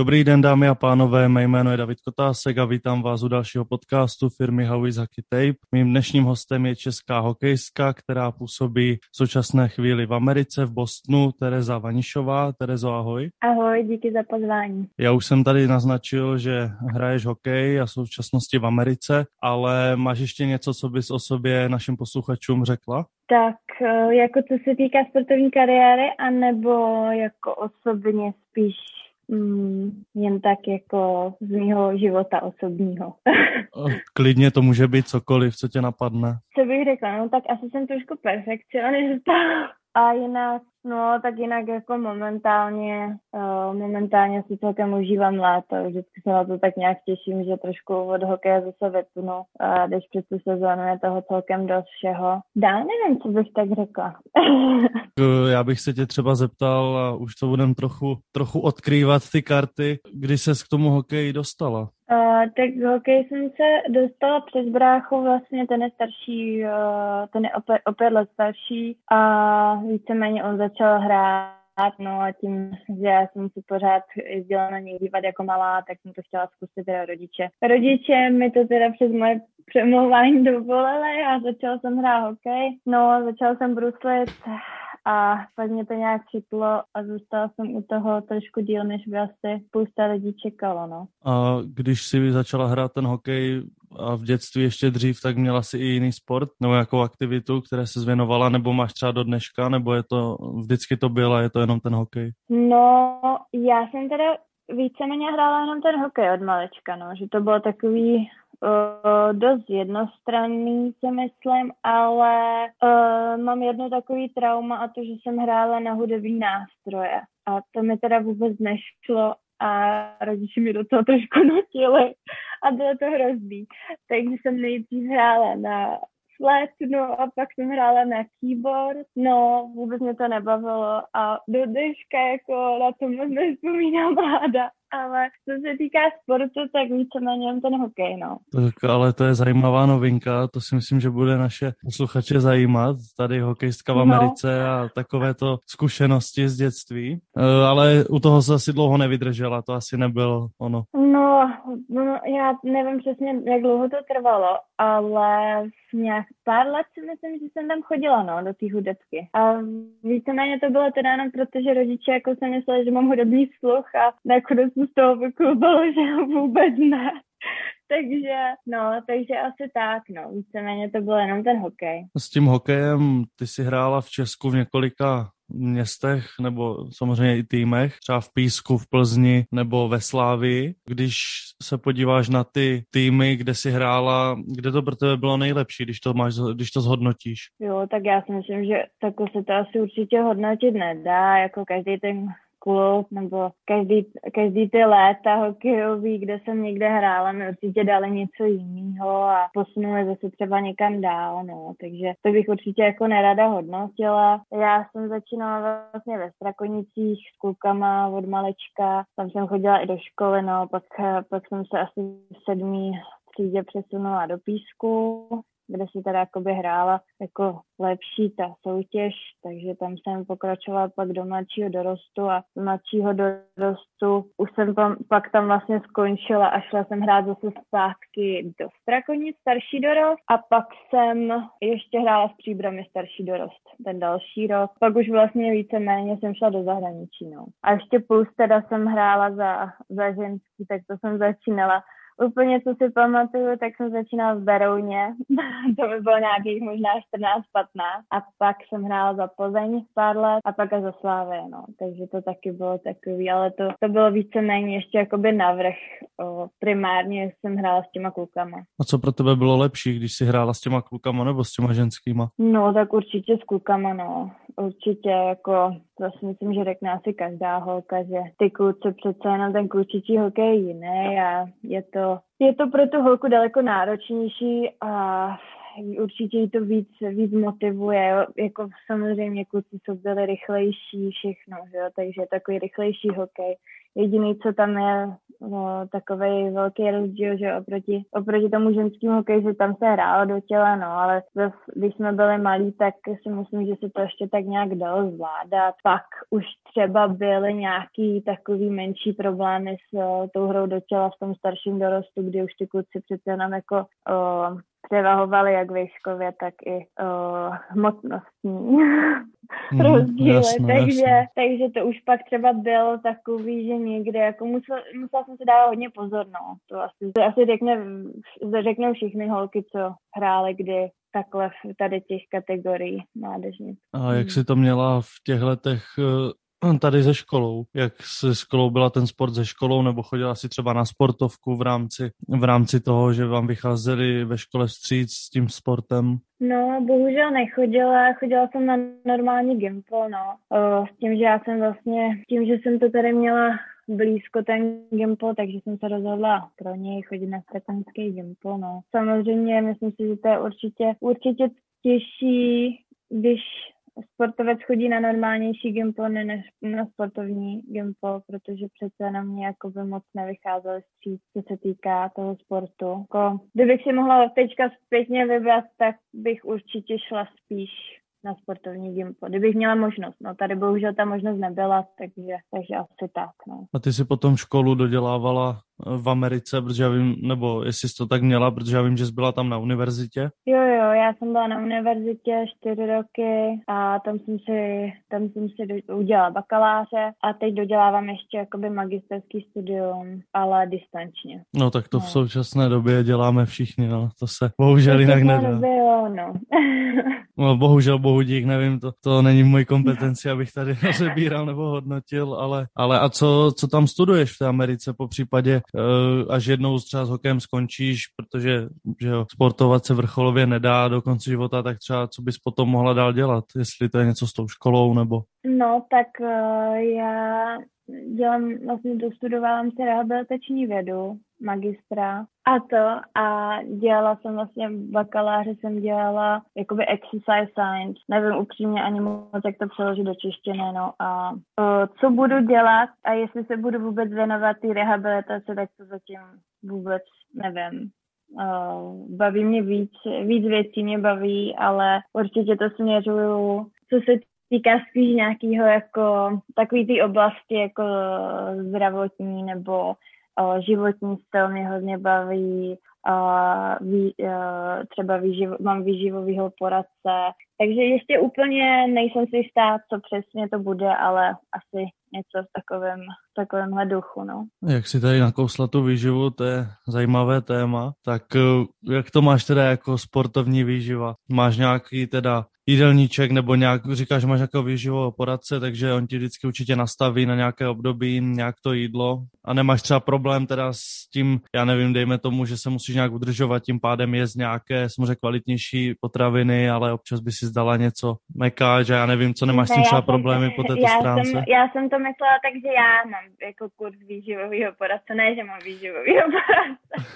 Dobrý den, dámy a pánové, mé jméno je David Kotásek a vítám vás u dalšího podcastu firmy How is Hockey Tape. Mým dnešním hostem je česká hokejstka, která působí v současné chvíli v Americe, v Bostonu, Tereza Vanišová. Terezo, ahoj. Ahoj, díky za pozvání. Já už jsem tady naznačil, že hraješ hokej a v současnosti v Americe, ale máš ještě něco, co bys o sobě našim posluchačům řekla? Tak eh, jako co se týká sportovní kariéry, anebo jako osobně spíš mm, jen tak jako z mého života osobního. Klidně to může být cokoliv, co tě napadne. Co bych řekla, no tak asi jsem trošku perfekcionista a jinak No, tak jinak jako momentálně, uh, momentálně si celkem užívám léto. Vždycky se na to tak nějak těším, že trošku od hokeje zase vypnu. A když přes tu sezónu je toho celkem dost všeho. Dál nevím, co bych tak řekla. Já bych se tě třeba zeptal, a už to budem trochu, trochu odkrývat ty karty, kdy ses k tomu hokeji dostala? Uh, tak hokej jsem se dostala přes bráchu, vlastně ten je starší, uh, ten je opět, opět let starší a víceméně on začal hrát no a tím, že já jsem si pořád jezdila na něj dívat jako malá, tak jsem to chtěla zkusit teda rodiče. Rodiče mi to teda přes moje přemlouvání dovolili a začala jsem hrát hokej. No, začala jsem bruslit a pak mě to nějak chytlo a zůstala jsem u toho trošku díl, než by asi spousta lidí čekalo, no. A když si začala hrát ten hokej a v dětství ještě dřív, tak měla si i jiný sport nebo nějakou aktivitu, které se zvěnovala, nebo máš třeba do dneška, nebo je to, vždycky to byla, je to jenom ten hokej? No, já jsem teda víceméně hrála jenom ten hokej od malečka, no, že to bylo takový dost jednostranný, si myslím, ale uh, mám jedno takový trauma a to, že jsem hrála na hudební nástroje. A to mi teda vůbec nešlo a rodiči mi do toho trošku nutili a bylo to hrozný. Takže jsem nejdřív hrála na flat, no a pak jsem hrála na keyboard, no vůbec mě to nebavilo a do dneška jako na to moc nespomínám ráda ale co se týká sportu, tak víceméně ten hokej, no. Tak ale to je zajímavá novinka, to si myslím, že bude naše posluchače zajímat, tady hokejstka v no. Americe no. a takovéto zkušenosti z dětství, e, ale u toho se asi dlouho nevydržela, to asi nebylo ono. No, no já nevím přesně, jak dlouho to trvalo, ale nějak pár let si myslím, že jsem tam chodila, no, do té hudebky. A víceméně to bylo teda jenom proto, že rodiče jako se mysleli, že mám hudební sluch a nakonec z toho vyklubalo, že vůbec ne. takže, no, takže asi tak, no, víceméně to byl jenom ten hokej. S tím hokejem ty si hrála v Česku v několika městech nebo samozřejmě i týmech, třeba v Písku, v Plzni nebo ve Slávii. Když se podíváš na ty týmy, kde si hrála, kde to pro tebe bylo nejlepší, když to, máš, když to zhodnotíš? Jo, tak já si myslím, že takhle se to asi určitě hodnotit nedá, jako každý ten klub nebo každý, každý ty léta hokejový, kde jsem někde hrála, mi určitě dali něco jiného a posunuli zase třeba někam dál, no. Takže to bych určitě jako nerada hodnotila. Já jsem začínala vlastně ve Strakonicích s klukama od malečka, tam jsem chodila i do školy, no, pak, pak jsem se asi sedmý třídě přesunula do Písku, kde si teda jakoby hrála jako lepší ta soutěž, takže tam jsem pokračovala pak do mladšího dorostu a mladšího dorostu už jsem tam, pak tam vlastně skončila a šla jsem hrát zase zpátky do Strakonic, starší dorost a pak jsem ještě hrála s příbrami starší dorost ten další rok. Pak už vlastně víceméně jsem šla do zahraničí, no. A ještě plus teda jsem hrála za, za ženský, tak to jsem začínala Úplně, co si pamatuju, tak jsem začínala v Berouně, to by bylo nějakých možná 14-15 a pak jsem hrála za Plzeň pár let a pak a za Slávy, no. Takže to taky bylo takový, ale to, to bylo víceméně ještě jakoby navrh. O, primárně jsem hrála s těma klukama. A co pro tebe bylo lepší, když jsi hrála s těma klukama nebo s těma ženskýma? No, tak určitě s klukama, no. Určitě jako, to si myslím, že řekne asi každá holka, že ty kluci přece jenom ten klučičí hokej je jiný a je to je to pro tu holku daleko náročnější a určitě jí to víc, víc motivuje, jo. jako samozřejmě kluci jsou byli rychlejší, všechno, jo, takže takový rychlejší hokej. Jediný, co tam je no, takový velký rozdíl, že oproti, oproti tomu ženskému hokeji, že tam se hrálo do těla, no, ale zase, když jsme byli malí, tak si myslím, že se to ještě tak nějak dalo zvládat. Pak už třeba byly nějaký takový menší problémy s uh, tou hrou do těla v tom starším dorostu, kdy už ty kluci přece jenom jako uh, převahovali jak výškově, tak i uh, hmotnostní mm, rozdíly. Jasno, takže, jasno. takže to už pak třeba bylo takový, že někde jako musel, musela jsem si dávat hodně pozor, no. To asi, to asi řekne, řeknou všichni holky, co hrály kdy takhle v tady těch kategorií mládežnic. A jak jsi to měla v těch letech eh, tady ze školou, jak se byla ten sport ze školou, nebo chodila si třeba na sportovku v rámci, v rámci toho, že vám vycházeli ve škole vstříc s tím sportem? No, bohužel nechodila, chodila jsem na normální gimpo, no. S tím, že já jsem vlastně, tím, že jsem to tady měla blízko ten gimpo, takže jsem se rozhodla pro něj chodit na strakonický gimpo, no. Samozřejmě, myslím si, že to je určitě, určitě těžší, když sportovec chodí na normálnější gimpo než na sportovní gimpo, protože přece na mě jako by moc nevycházelo stříc, co se týká toho sportu. Jako, kdybych si mohla teďka zpětně vybrat, tak bych určitě šla spíš na sportovní gimpo, kdybych měla možnost. No tady bohužel ta možnost nebyla, takže, takže asi tak. No. A ty si potom školu dodělávala v Americe, protože já vím, nebo jestli jsi to tak měla, protože já vím, že jsi byla tam na univerzitě. Jo, jo, já jsem byla na univerzitě čtyři roky a tam jsem si, tam jsem si udělala bakaláře a teď dodělávám ještě jakoby magisterský studium, ale distančně. No tak to no. v současné době děláme všichni, no, to se bohužel jinak nedá. Době, jo, no. no bohužel, bohu dík, nevím, to, to není v mojí kompetenci, abych tady rozebíral nebo hodnotil, ale, ale a co, co tam studuješ v té Americe, po případě až jednou třeba s hokejem skončíš, protože že jo, sportovat se vrcholově nedá do konce života, tak třeba co bys potom mohla dál dělat, jestli to je něco s tou školou nebo... No, tak uh, já dělám, vlastně dostudovávám si rehabilitační vědu, magistra a to. A dělala jsem vlastně bakaláře jsem dělala jakoby exercise science, nevím upřímně ani moc, jak to přeložit do češtiny, no. A uh, co budu dělat a jestli se budu vůbec věnovat té rehabilitaci, tak to zatím vůbec nevím. Uh, baví mě víc, víc věcí mě baví, ale určitě to směřuju, co se týká spíš nějakého jako takový té oblasti jako zdravotní nebo životní styl mě hodně baví, uh, vý, uh, třeba výživ, mám výživovýho poradce, takže ještě úplně nejsem si jistá, co přesně to bude, ale asi něco v takovém, v takovémhle duchu. No. Jak si tady nakousla tu výživu, to je zajímavé téma, tak jak to máš teda jako sportovní výživa? Máš nějaký teda jídelníček nebo nějak, říkáš, že máš nějakého výživového poradce, takže on ti vždycky určitě nastaví na nějaké období nějak to jídlo a nemáš třeba problém teda s tím, já nevím, dejme tomu, že se musíš nějak udržovat, tím pádem jíst nějaké samozřejmě kvalitnější potraviny, ale občas by si zdala něco meká, že já nevím, co nemáš ne, s tím třeba problémy po této já stránce. Jsem, já jsem to myslela tak, že já mám jako kurz výživového poradce, ne, že mám výživového poradce.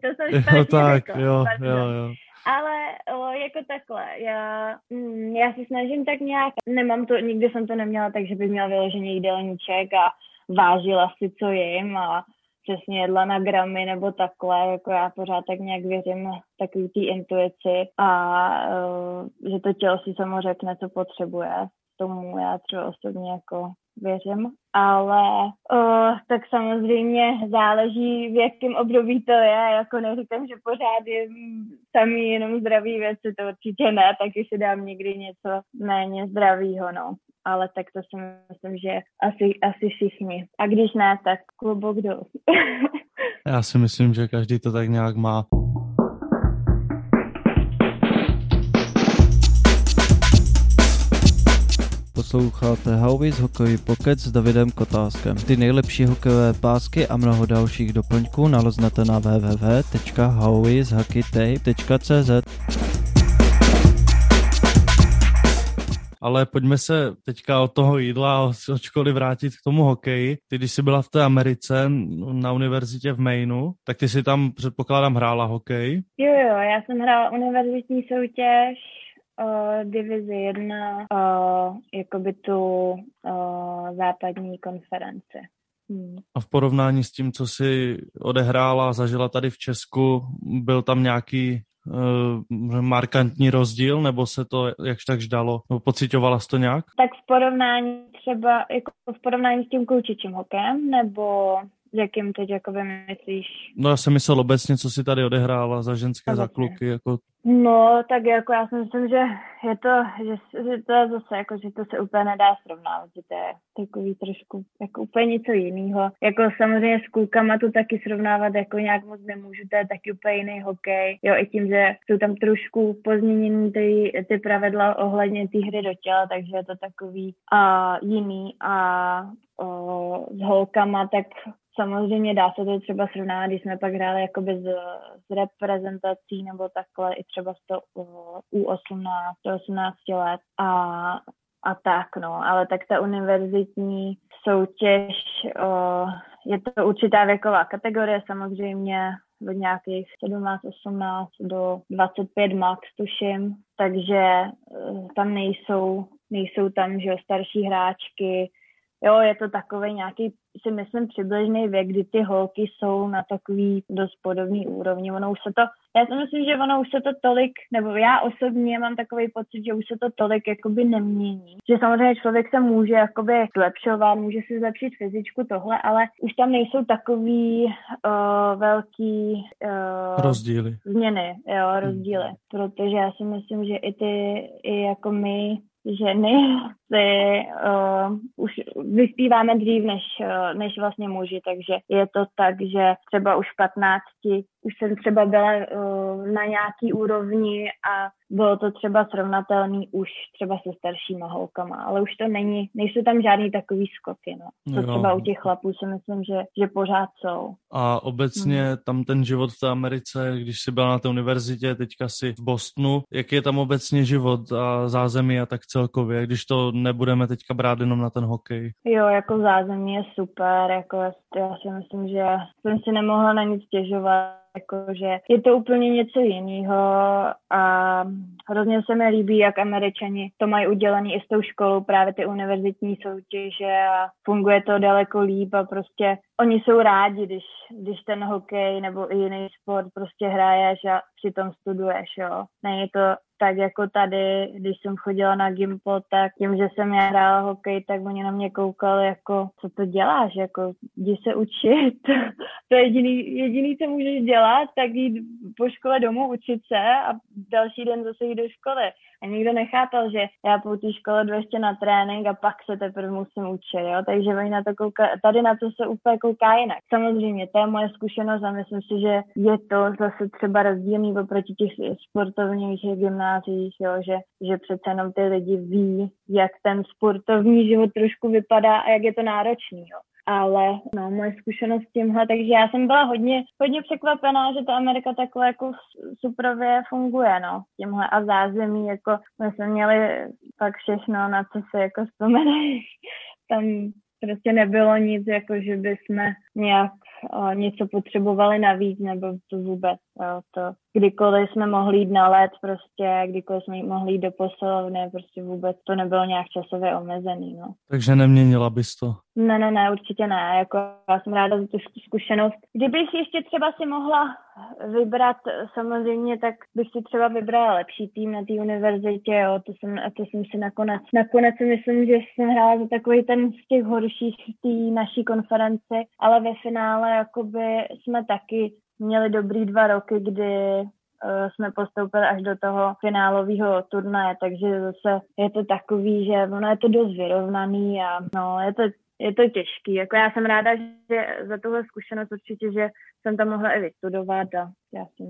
to jsem jo, tak, řekla, jo, jo, jo. Ale o, jako takhle, já, mm, já se snažím tak nějak, nemám to, nikdy jsem to neměla tak, že bych měla vyložený jídelníček a vážila si, co jim a přesně jedla na gramy nebo takhle, jako já pořád tak nějak věřím takový té intuici a uh, že to tělo si samo řekne, co potřebuje. Tomu já třeba osobně jako věřím, ale uh, tak samozřejmě záleží, v jakém období to je, jako neříkám, že pořád je samý jenom zdravý věci, to určitě ne, taky si dám někdy něco méně zdravýho, no. Ale tak to si myslím, že asi, asi všichni. A když ne, tak klubok dolů. Já si myslím, že každý to tak nějak má. Posloucháte Howies hokejový pokec s Davidem Kotáskem. Ty nejlepší hokejové pásky a mnoho dalších doplňků naleznete na www.howieshockeytape.cz ale pojďme se teďka od toho jídla, od školy vrátit k tomu hokeji. Ty, když jsi byla v té Americe na univerzitě v Mainu, tak ty si tam předpokládám hrála hokej. Jo, jo, já jsem hrála univerzitní soutěž, uh, divizi 1, uh, jakoby tu uh, západní konferenci. Hmm. A v porovnání s tím, co jsi odehrála a zažila tady v Česku, byl tam nějaký uh, markantní rozdíl, nebo se to jakž tak dalo? Nebo pocitovala jsi to nějak? Tak v porovnání třeba, jako v porovnání s tím klučičím hokem, nebo jakým teď jakoby myslíš? No já jsem myslel obecně, co si tady odehrála za ženské, obecně. za kluky, jako No, tak jako já si myslím, že je to, že, že to je zase, jako, že to se úplně nedá srovnávat, že to je takový trošku jako úplně něco jiného. Jako samozřejmě s klukama to taky srovnávat jako nějak moc nemůžu, to je taky úplně jiný hokej. Jo, i tím, že jsou tam trošku pozměněný ty, ty pravidla ohledně té hry do těla, takže je to takový a jiný a o, s holkama, tak Samozřejmě dá se to třeba srovnávat, když jsme pak hráli jakoby z, z reprezentací nebo takhle i třeba z toho U18, 18 let a, a tak, no. Ale tak ta univerzitní soutěž, o, je to určitá věková kategorie samozřejmě, od nějakých 17, 18 do 25 max, tuším, takže e, tam nejsou, nejsou tam, že starší hráčky, jo, je to takový nějaký si myslím přibližný věk, kdy ty holky jsou na takový dost podobný úrovni. Ono už se to, já si myslím, že ono už se to tolik, nebo já osobně mám takový pocit, že už se to tolik jakoby nemění. Že samozřejmě člověk se může jakoby zlepšovat, může si zlepšit fyzičku tohle, ale už tam nejsou takový uh, velký uh, rozdíly. Změny, jo, rozdíly. Hmm. Protože já si myslím, že i ty, i jako my ženy si uh, už vyspíváme dřív než, uh, než vlastně muži, takže je to tak, že třeba už v 15 už jsem třeba byla uh, na nějaký úrovni a bylo to třeba srovnatelný už třeba se staršíma holkama, ale už to není, nejsou tam žádný takový skoky, no. To jo. třeba u těch chlapů si myslím, že, že pořád jsou. A obecně hmm. tam ten život v té Americe, když jsi byla na té univerzitě, teďka si v Bostonu, jaký je tam obecně život a zázemí a tak celkově, když to nebudeme teďka brát jenom na ten hokej? Jo, jako zázemí je super, jako já si myslím, že jsem si nemohla na nic stěžovat jakože je to úplně něco jiného a hrozně se mi líbí, jak američani to mají udělaný i s tou školou, právě ty univerzitní soutěže a funguje to daleko líp a prostě oni jsou rádi, když, když ten hokej nebo i jiný sport prostě hraješ a přitom studuješ, jo. Není to tak jako tady, když jsem chodila na Gimpo, tak tím, že jsem já hrála hokej, tak oni na mě koukali jako, co to děláš, jako jdi se učit. To je jediný, jediný, co můžeš dělat, tak jít po škole domů učit se a další den zase jít do školy. A nikdo nechápal, že já po té škole jdu ještě na trénink a pak se teprve musím učit, jo. Takže oni na to kouka, tady na to se úplně kouká jinak. Samozřejmě, to je moje zkušenost a myslím si, že je to zase třeba rozdílný oproti těch sportovních gymnáziích, jo, že, že přece jenom ty lidi ví, jak ten sportovní život trošku vypadá a jak je to náročný, jo ale no, moje zkušenost s tímhle, takže já jsem byla hodně, hodně překvapená, že ta Amerika takhle jako suprově funguje, no, tímhle a zázemí, jako my jsme měli pak všechno, na co se jako vzpomeneš, tam prostě nebylo nic, jako že bychom nějak něco potřebovali navíc, nebo to vůbec, to kdykoliv jsme mohli jít na let, prostě kdykoliv jsme mohli jít do posilovny, prostě vůbec to nebylo nějak časově omezený, no. Takže neměnila bys to? Ne, ne, ne, určitě ne, jako já jsem ráda za tu zkušenost. Kdybych ještě třeba si mohla vybrat, samozřejmě, tak bych si třeba vybrala lepší tým na té univerzitě, jo, to jsem, to jsem si nakonec, nakonec si myslím, že jsem hrála za takový ten z těch horších té naší konferenci, ale ve finále jakoby jsme taky měli dobrý dva roky, kdy uh, jsme postoupili až do toho finálového turnaje, takže zase je to takový, že ono je to dost vyrovnaný a no, je to, je to těžký. Jako já jsem ráda, že za tuhle zkušenost určitě, že jsem tam mohla i vystudovat a já si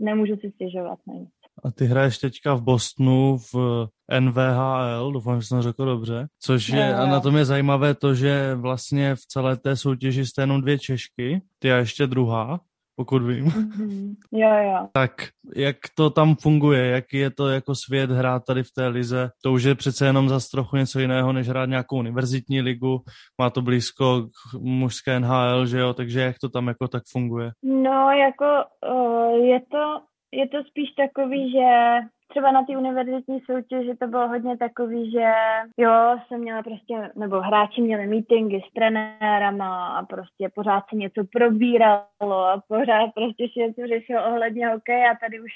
nemůžu si stěžovat na. A ty hraješ teďka v Bostonu v NVHL, doufám, že jsem řekl dobře, což je, a na tom je zajímavé to, že vlastně v celé té soutěži jste jenom dvě Češky, ty a ještě druhá, pokud vím. Mm-hmm. Jo, jo. Tak jak to tam funguje, jaký je to jako svět hrát tady v té lize? To už je přece jenom za trochu něco jiného, než hrát nějakou univerzitní ligu. Má to blízko k mužské NHL, že jo? Takže jak to tam jako tak funguje? No, jako uh, je to je to spíš takový, že třeba na té univerzitní soutěži to bylo hodně takový, že jo, jsem měla prostě, nebo hráči měli meetingy s trenérama a prostě pořád se něco probíralo a pořád prostě se něco řešilo ohledně hokeje a tady už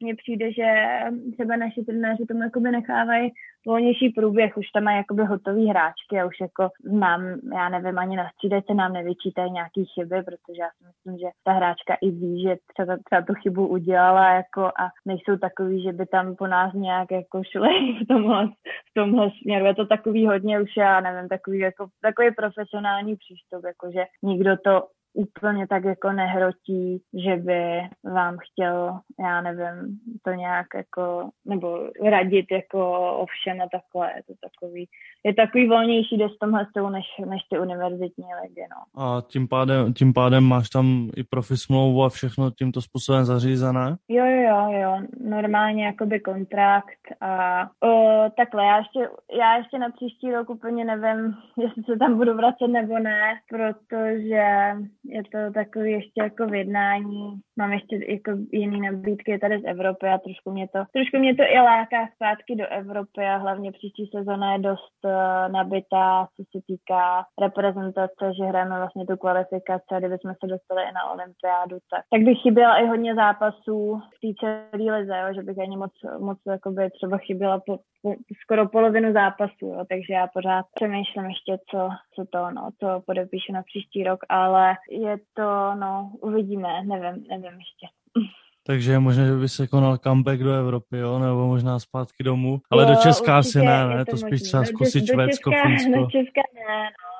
mně přijde, že třeba naši trenéři tomu jakoby nechávají volnější průběh, už tam mají jakoby hotový hráčky a už jako znám, já nevím, ani na střídajce nám nevyčítají nějaký chyby, protože já si myslím, že ta hráčka i ví, že třeba, třeba tu chybu udělala jako a nejsou takový, že by tam po nás nějak jako šli v tomhle, v tomhle směru. Je to takový hodně už, já nevím, takový jako takový profesionální přístup, jako že nikdo to úplně tak jako nehrotí, že by vám chtěl, já nevím, to nějak jako, nebo radit jako o všem a takhle, je to takový, je takový volnější dost tomhle stylu než, než ty univerzitní ligy, no. A tím pádem, tím pádem máš tam i profi smlouvu a všechno tímto způsobem zařízené? Jo, jo, jo, jo, normálně jakoby kontrakt a o, takhle, já ještě, já ještě na příští rok úplně nevím, jestli se tam budu vracet nebo ne, protože je to takový ještě jako v jednání. Mám ještě jako jiný nabídky tady z Evropy a trošku mě to, trošku mě to i láká zpátky do Evropy a hlavně příští sezona je dost uh, nabitá, co se týká reprezentace, že hrajeme vlastně tu kvalifikaci a kdybychom se dostali i na olympiádu, tak, tak bych chyběla i hodně zápasů v té celé lize, jo, že bych ani moc, moc jakoby třeba chyběla po, po, skoro polovinu zápasů, jo, takže já pořád přemýšlím ještě, co, co to, no, co podepíšu na příští rok, ale je to, no, uvidíme, nevím, nevím ještě. Takže je možné, že by se konal comeback do Evropy, jo? nebo možná zpátky domů. Ale jo, do Česka asi ne, ne? To, to spíš třeba zkusit Švédsko, Finsko. Do Česka ne, no.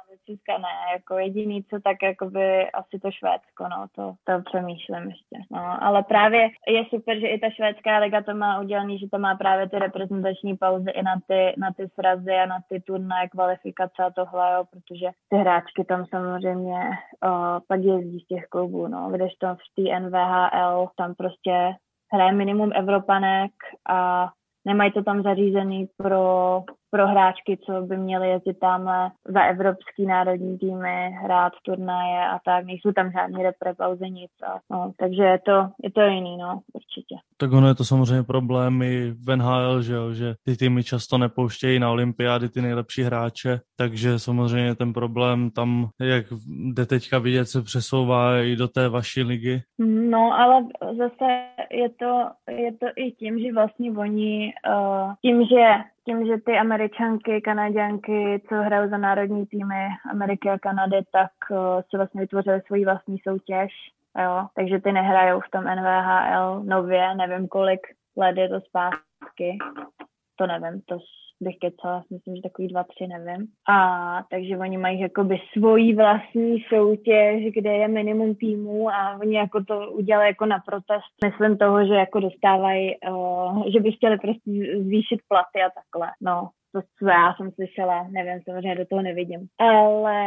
Ne, jako jediný, co tak jakoby asi to Švédsko, no, to, to přemýšlím ještě, no, ale právě je super, že i ta švédská liga to má udělaný, že to má právě ty reprezentační pauzy i na ty, na ty srazy a na ty turné, kvalifikace a tohle, jo, protože ty hráčky tam samozřejmě o, pak jezdí z těch klubů, no, kdežto v té NVHL tam prostě hraje minimum Evropanek a nemají to tam zařízený pro pro hráčky, co by měly jezdit tamhle za evropský národní týmy, hrát turnaje a tak. Nejsou tam žádný repre, pauze, nic. A, no, takže je to, je to jiný, no, určitě. Tak ono je to samozřejmě problém i v NHL, že, jo, že ty týmy často nepouštějí na olympiády ty nejlepší hráče, takže samozřejmě ten problém tam, jak jde teďka vidět, se přesouvá i do té vaší ligy. No, ale zase je to, je to i tím, že vlastně oni, uh, tím, že tím, že ty američanky, kanaděnky, co hrajou za národní týmy Ameriky a Kanady, tak uh, si vlastně vytvořili svoji vlastní soutěž. Jo? Takže ty nehrajou v tom NVHL nově, nevím kolik let je to zpátky. To nevím, to bych kecala, myslím, že takový dva, tři, nevím. A takže oni mají jakoby svoji vlastní soutěž, kde je minimum týmů a oni jako to udělali jako na protest. Myslím toho, že jako dostávají, uh, že by chtěli prostě zvýšit platy a takhle. No, to, co já jsem slyšela, nevím, samozřejmě do toho nevidím. Ale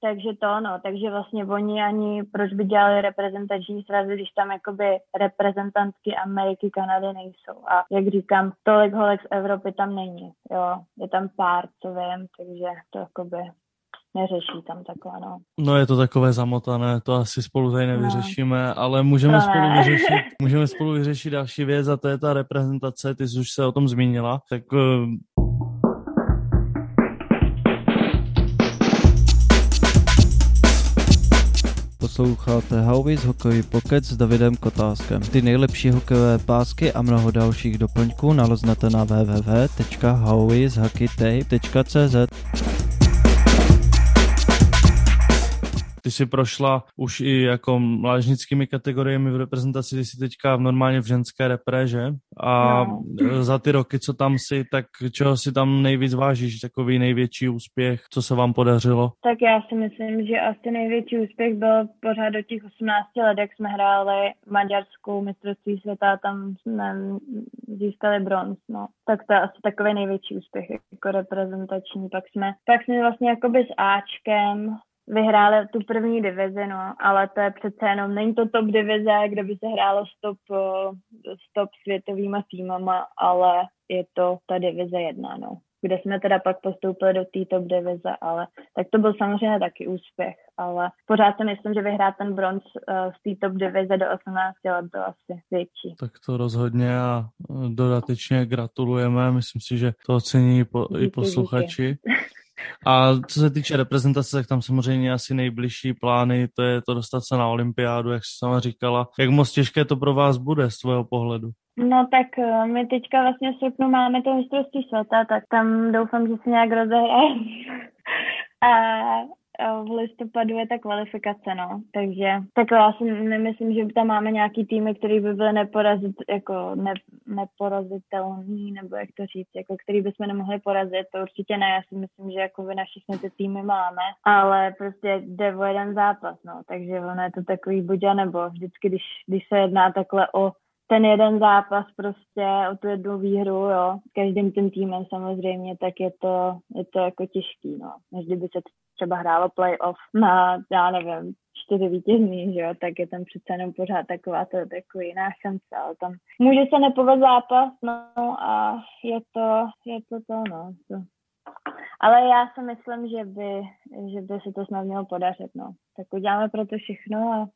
takže to, no, takže vlastně oni ani, proč by dělali reprezentační srazy, když tam jakoby reprezentantky Ameriky, Kanady nejsou. A jak říkám, tolik holek z Evropy tam není, jo, je tam pár, co vím, takže to jakoby neřeší tam takhle, no. No je to takové zamotané, to asi spolu tady nevyřešíme, no. ale můžeme spolu vyřešit, můžeme spolu vyřešit další věc a to je ta reprezentace, ty jsi už se o tom zmínila, tak Posloucháte Howies Hokejový pocket s Davidem Kotáskem. Ty nejlepší hokejové pásky a mnoho dalších doplňků naleznete na www.howieshockeyktape.cz ty si prošla už i jako mlážnickými kategoriemi v reprezentaci, ty jsi teďka v normálně v ženské repre, že? A no. za ty roky, co tam si, tak čeho si tam nejvíc vážíš, takový největší úspěch, co se vám podařilo? Tak já si myslím, že asi největší úspěch byl pořád do těch 18 let, jak jsme hráli maďarskou mistrovství světa, tam jsme získali bronz, no. Tak to je asi takový největší úspěch jako reprezentační. Pak jsme, pak jsme vlastně jakoby s Ačkem vyhráli tu první divizi, no, ale to je přece jenom, není to top divize, kde by se hrálo s top, s top světovýma týmama, ale je to ta divize jedna, no kde jsme teda pak postoupili do té top divize, ale tak to byl samozřejmě taky úspěch, ale pořád si myslím, že vyhrát ten bronz uh, z té top divize do 18 let byl asi větší. Tak to rozhodně a eh, dodatečně gratulujeme, myslím si, že to ocení po, díky, i posluchači. Díky. A co se týče reprezentace, tak tam samozřejmě asi nejbližší plány, to je to dostat se na olympiádu, jak jsi sama říkala. Jak moc těžké to pro vás bude z tvého pohledu? No tak eh, my teďka vlastně v srpnu máme to mistrovství světa, tak tam doufám, že se nějak rozehraje. a v listopadu je ta kvalifikace, no. Takže tak já si nemyslím, že tam máme nějaký týmy, který by byly neporazit, jako ne, neporazitelný, nebo jak to říct, jako který bychom nemohli porazit, to určitě ne, já si myslím, že jako by na všechny ty týmy máme, ale prostě jde o jeden zápas, no, takže ono je to takový buď a nebo, vždycky, když, když se jedná takhle o ten jeden zápas prostě o tu jednu výhru, jo, každým tím týmem samozřejmě, tak je to, je to jako těžký, no. Než kdyby se třeba hrálo playoff na, já nevím, čtyři vítězný, že jo, tak je tam přece jenom pořád taková to takový jiná šance, ale tam může se nepovést zápas, no a je to, je to to, no. To. Ale já si myslím, že by, že by se to snad mělo podařit, no. Tak uděláme pro to všechno a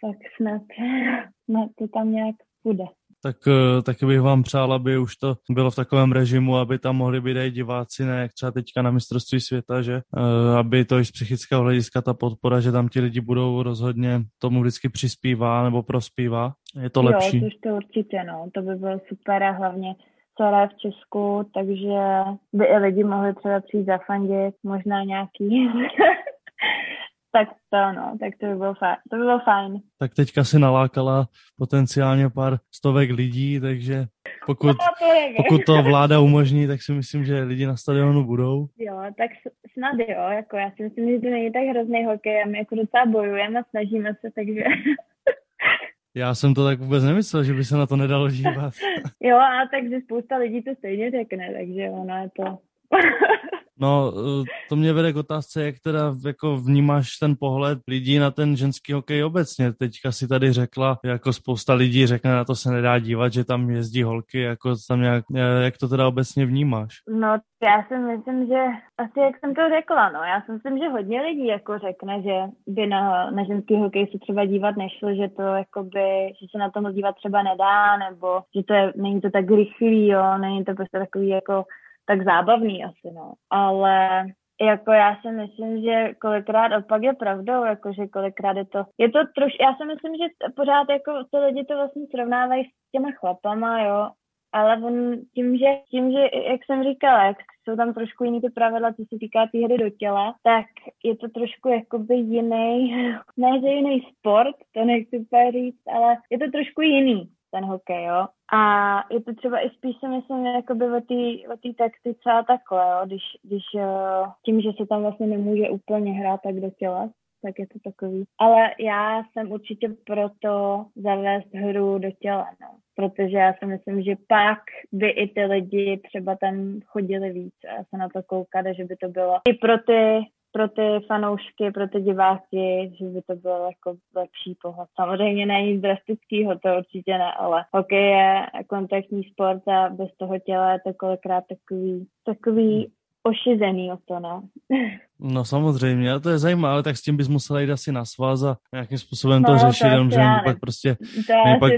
tak snad, snad to tam nějak bude. Tak eh, taky bych vám přál, aby už to bylo v takovém režimu, aby tam mohli být i diváci, ne jak třeba teďka na mistrovství světa, že eh, aby to i z psychického hlediska ta podpora, že tam ti lidi budou rozhodně tomu vždycky přispívá nebo prospívá. Je to lepší. Jo, to určitě, no. To by bylo super a hlavně celé v Česku, takže by i lidi mohli třeba přijít zafandit, možná nějaký tak to no, tak to by bylo fajn. To by bylo fajn. Tak teďka si nalákala potenciálně pár stovek lidí, takže pokud, pokud to vláda umožní, tak si myslím, že lidi na stadionu budou. Jo, tak snad jo, jako já si myslím, že to není tak hrozný hokej a my jako docela bojujeme a snažíme se, takže... Já jsem to tak vůbec nemyslel, že by se na to nedalo dívat. jo, a takže spousta lidí to stejně řekne, takže ono je to... No, eh, to mě vede k otázce, jak teda jako vnímáš ten pohled lidí na ten ženský hokej obecně. Teďka si tady řekla, jako spousta lidí řekne, na to se nedá dívat, že tam jezdí holky, jako tam nějak, eh, jak to teda obecně vnímáš? No, já si myslím, že asi jak jsem to řekla, no, já si myslím, že hodně lidí jako řekne, že by na, na ženský hokej se třeba dívat nešlo, že to jakoby, že se na to dívat třeba nedá, nebo že to je, není to tak rychlý, jo, není to prostě takový jako tak zábavný asi, no. Ale jako já si myslím, že kolikrát opak je pravdou, jako že kolikrát je to, je to troš, já si myslím, že pořád jako ty lidi to vlastně srovnávají s těma chlapama, jo, ale on tím, že, tím, že, jak jsem říkala, jak jsou tam trošku jiný ty pravidla, co se týká té hry do těla, tak je to trošku jakoby jiný, ne že jiný sport, to nechci říct, ale je to trošku jiný ten hokej, jo. A je to třeba i spíš si myslím jakoby o té taktice a takhle, jo. Když, když uh, tím, že se tam vlastně nemůže úplně hrát tak do těla, tak je to takový. Ale já jsem určitě proto zavést hru do těla, no. Protože já si myslím, že pak by i ty lidi třeba tam chodili víc a se na to koukali, že by to bylo i pro ty pro ty fanoušky, pro ty diváky, že by to bylo jako lepší pohled. Samozřejmě není nic drastického, to určitě ne, ale hokej je kontaktní sport a bez toho těla je to kolikrát takový, takový ošizený o to, no. No samozřejmě, a to je zajímavé, ale tak s tím bys musela jít asi na svaz a nějakým způsobem no, to řešit, jenom že oni pak prostě, oni pak,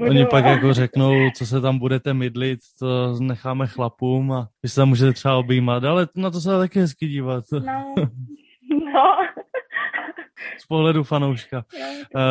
oni pak jako řeknou, co se tam budete mydlit, to necháme chlapům a vy se tam můžete třeba objímat, ale na to se dá taky hezky dívat. No, no z pohledu fanouška. Uh,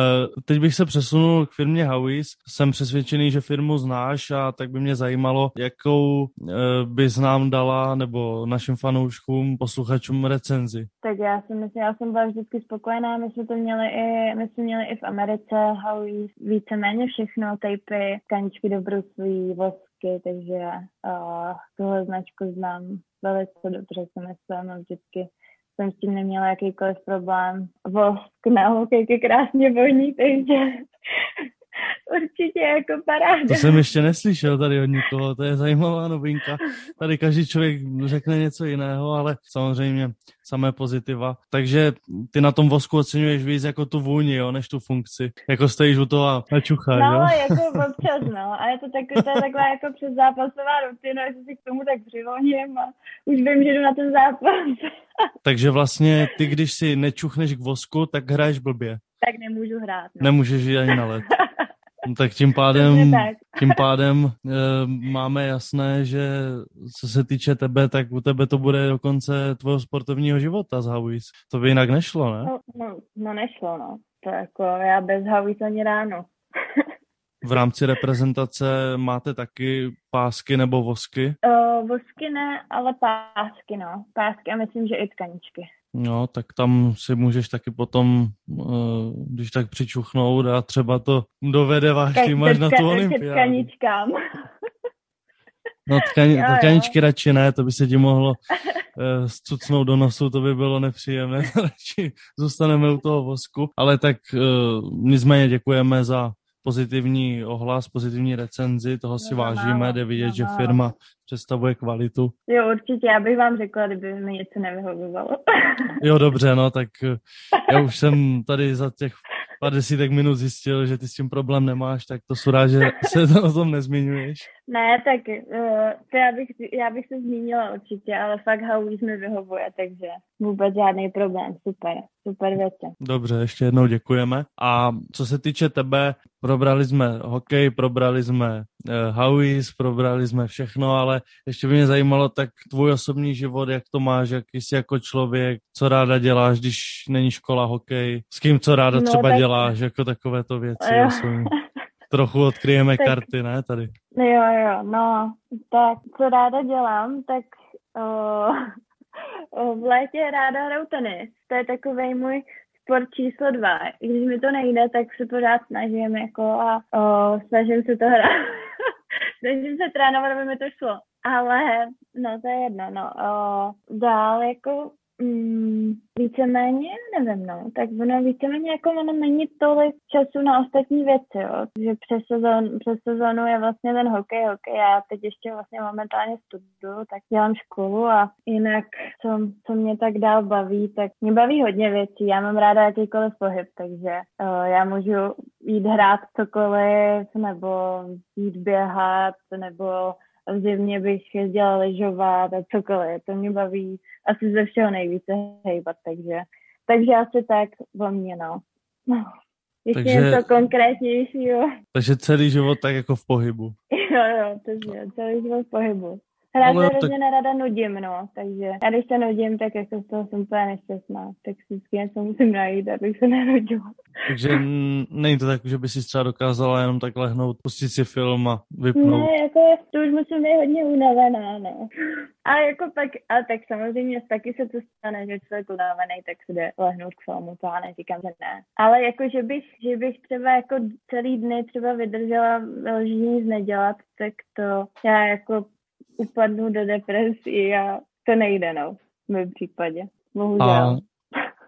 teď bych se přesunul k firmě Howis. Jsem přesvědčený, že firmu znáš a tak by mě zajímalo, jakou uh, bys nám dala nebo našim fanouškům, posluchačům recenzi. Tak já si myslím, já jsem byla vždycky spokojená. My jsme to měli i, my jsme měli i v Americe Howis víceméně všechno, tapy, kaničky do bruslí, vosky, takže uh, tuhle značku znám velice dobře, si myslím, vždycky jsem s tím neměla jakýkoliv problém. Vosk na hokejky krásně voní, takže určitě jako paráda. To jsem ještě neslyšel tady od nikoho, to je zajímavá novinka. Tady každý člověk řekne něco jiného, ale samozřejmě samé pozitiva. Takže ty na tom vosku oceňuješ víc jako tu vůni, jo, než tu funkci. Jako stojíš u toho a čucháš, No, jo? jako občas, no. A je to, tak, to je taková jako přes zápasová rutina, že si k tomu tak přivolním a už vím, že jdu na ten zápas. Takže vlastně ty, když si nečuchneš k vosku, tak hraješ blbě. tak nemůžu hrát. No. Nemůžeš jít ani na let. No, tak tím pádem, tak. tím pádem e, máme jasné, že co se týče tebe, tak u tebe to bude do konce tvého sportovního života z Hawis. To by jinak nešlo, ne? No, no, no nešlo, no. To jako já bez Havíc ani ráno. V rámci reprezentace máte taky pásky nebo vosky? O, vosky ne, ale pásky, no. Pásky a myslím, že i tkaničky. No, tak tam si můžeš taky potom, e, když tak přičuchnout a třeba to dovede váš tým až na tu olympiádu. No tkani, Jo, jo. tkaničky radši ne, to by se ti mohlo uh, zcucnout do nosu, to by bylo nepříjemné, radši zůstaneme u toho vosku, ale tak uh, nicméně děkujeme za pozitivní ohlas, pozitivní recenzi, toho si No, vážíme, málo, jde vidět, že firma představuje kvalitu. Jo, určitě, já bych vám řekla, kdyby mi něco nevyhovovalo. Jo, dobře, no, tak uh, já už jsem tady za těch pár desítek minut zjistil, že ty s tím problém nemáš, tak to jsou rád, že se o tom nezmiňuješ. ne, tak uh, to já bych, já bych se zmínila určitě, ale fakt Howie's mi vyhovuje, takže vůbec žádný problém, super, super věci. Dobře, ještě jednou děkujeme. A co se týče tebe, probrali jsme hokej, probrali jsme uh, Howies, probrali jsme všechno, ale ještě by mě zajímalo tak tvůj osobní život, jak to máš, jak jsi jako člověk, co ráda děláš, když není škola hokej, s kým co ráda No, třeba tak- děláš, jako takovéto věci. Trochu odkryjeme Tak- karty, ne, tady. No jo, jo, no, tak co ráda dělám, tak uh, v létě ráda hraju tenis. To je takový můj sport číslo dva. Když mi to nejde, tak se pořád snažím jako a uh, snažím se to hrát. snažím se trénovat, aby mi to šlo. Ale, no to je jedno, no. Uh, dál jako Mm, víceméně, nevím, no, tak ono víceméně jako ono není tolik času na ostatní věci, jo, že přes, sezon, přes sezonu je vlastně ten hokej, hokej, já teď ještě vlastně momentálně studuju, tak dělám školu a jinak, co, co mě tak dál baví, tak mě baví hodně věcí, já mám ráda jakýkoliv pohyb, takže uh, já můžu jít hrát cokoliv, nebo jít běhat, nebo v zimě bych jezdila lyžovat a cokoliv, to mě baví asi ze všeho nejvíce hejbat, takže, takže asi tak o mě, no. no. Ještě Takže- něco konkrétnějšího. Takže celý život tak jako v pohybu. Jo, jo, to je celý život v pohybu. Hrát Ale se tak- hrozně nerada nudím, no, takže já když se nudím, tak jako z toho jsem úplně nešťastná, tak si vždycky něco musím najít, abych se nenudila. Takže není to tak, že by si třeba dokázala jenom tak lehnout, pustit si film a vypnout. Ne, jako to už musím být hodně unavená, no. A jako pak, a tak samozřejmě taky se to stane, že člověk unavený, tak se jde lehnout k filmu, to já neříkám, že ne. Ale jako, že bych, že bych třeba jako celý dny třeba vydržela vyloženě nic nedělat, tak to já jako upadnu do depresí a to nejde, no, v mém případě. Bohužel. A,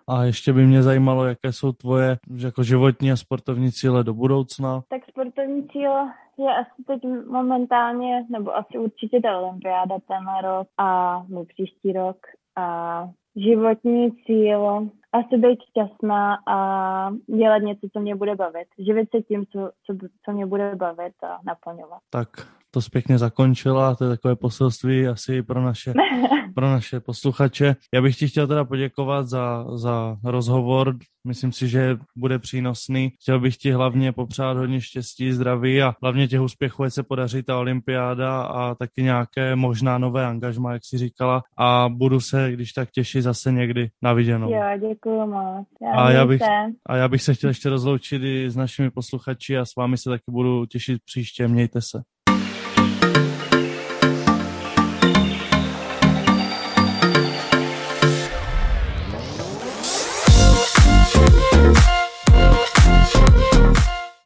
a ještě by mě zajímalo, jaké jsou tvoje jako životní a sportovní cíle do budoucna. Tak sportovní cíl je asi teď momentálně, nebo asi určitě ta olympiáda tenhle rok a no, příští rok. A životní cíl asi být šťastná a dělat něco, co mě bude bavit. Živit se tím, co, co, co mě bude bavit a naplňovat. Tak to pěkně zakončila, to je takové poselství asi pro naše, pro naše posluchače. Já bych ti chtěl teda poděkovat za, za rozhovor, myslím si, že bude přínosný. Chtěl bych ti hlavně popřát hodně štěstí, zdraví a hlavně těch úspěchů, ať se podaří ta olympiáda a taky nějaké možná nové angažma, jak si říkala. A budu se, když tak těšit zase někdy na viděnou. Jo, děkuji moc. Já, A já bych-. A já bych se chtěl ještě rozloučit i s našimi posluchači a s vámi se taky budu těšit příště. Mějte se.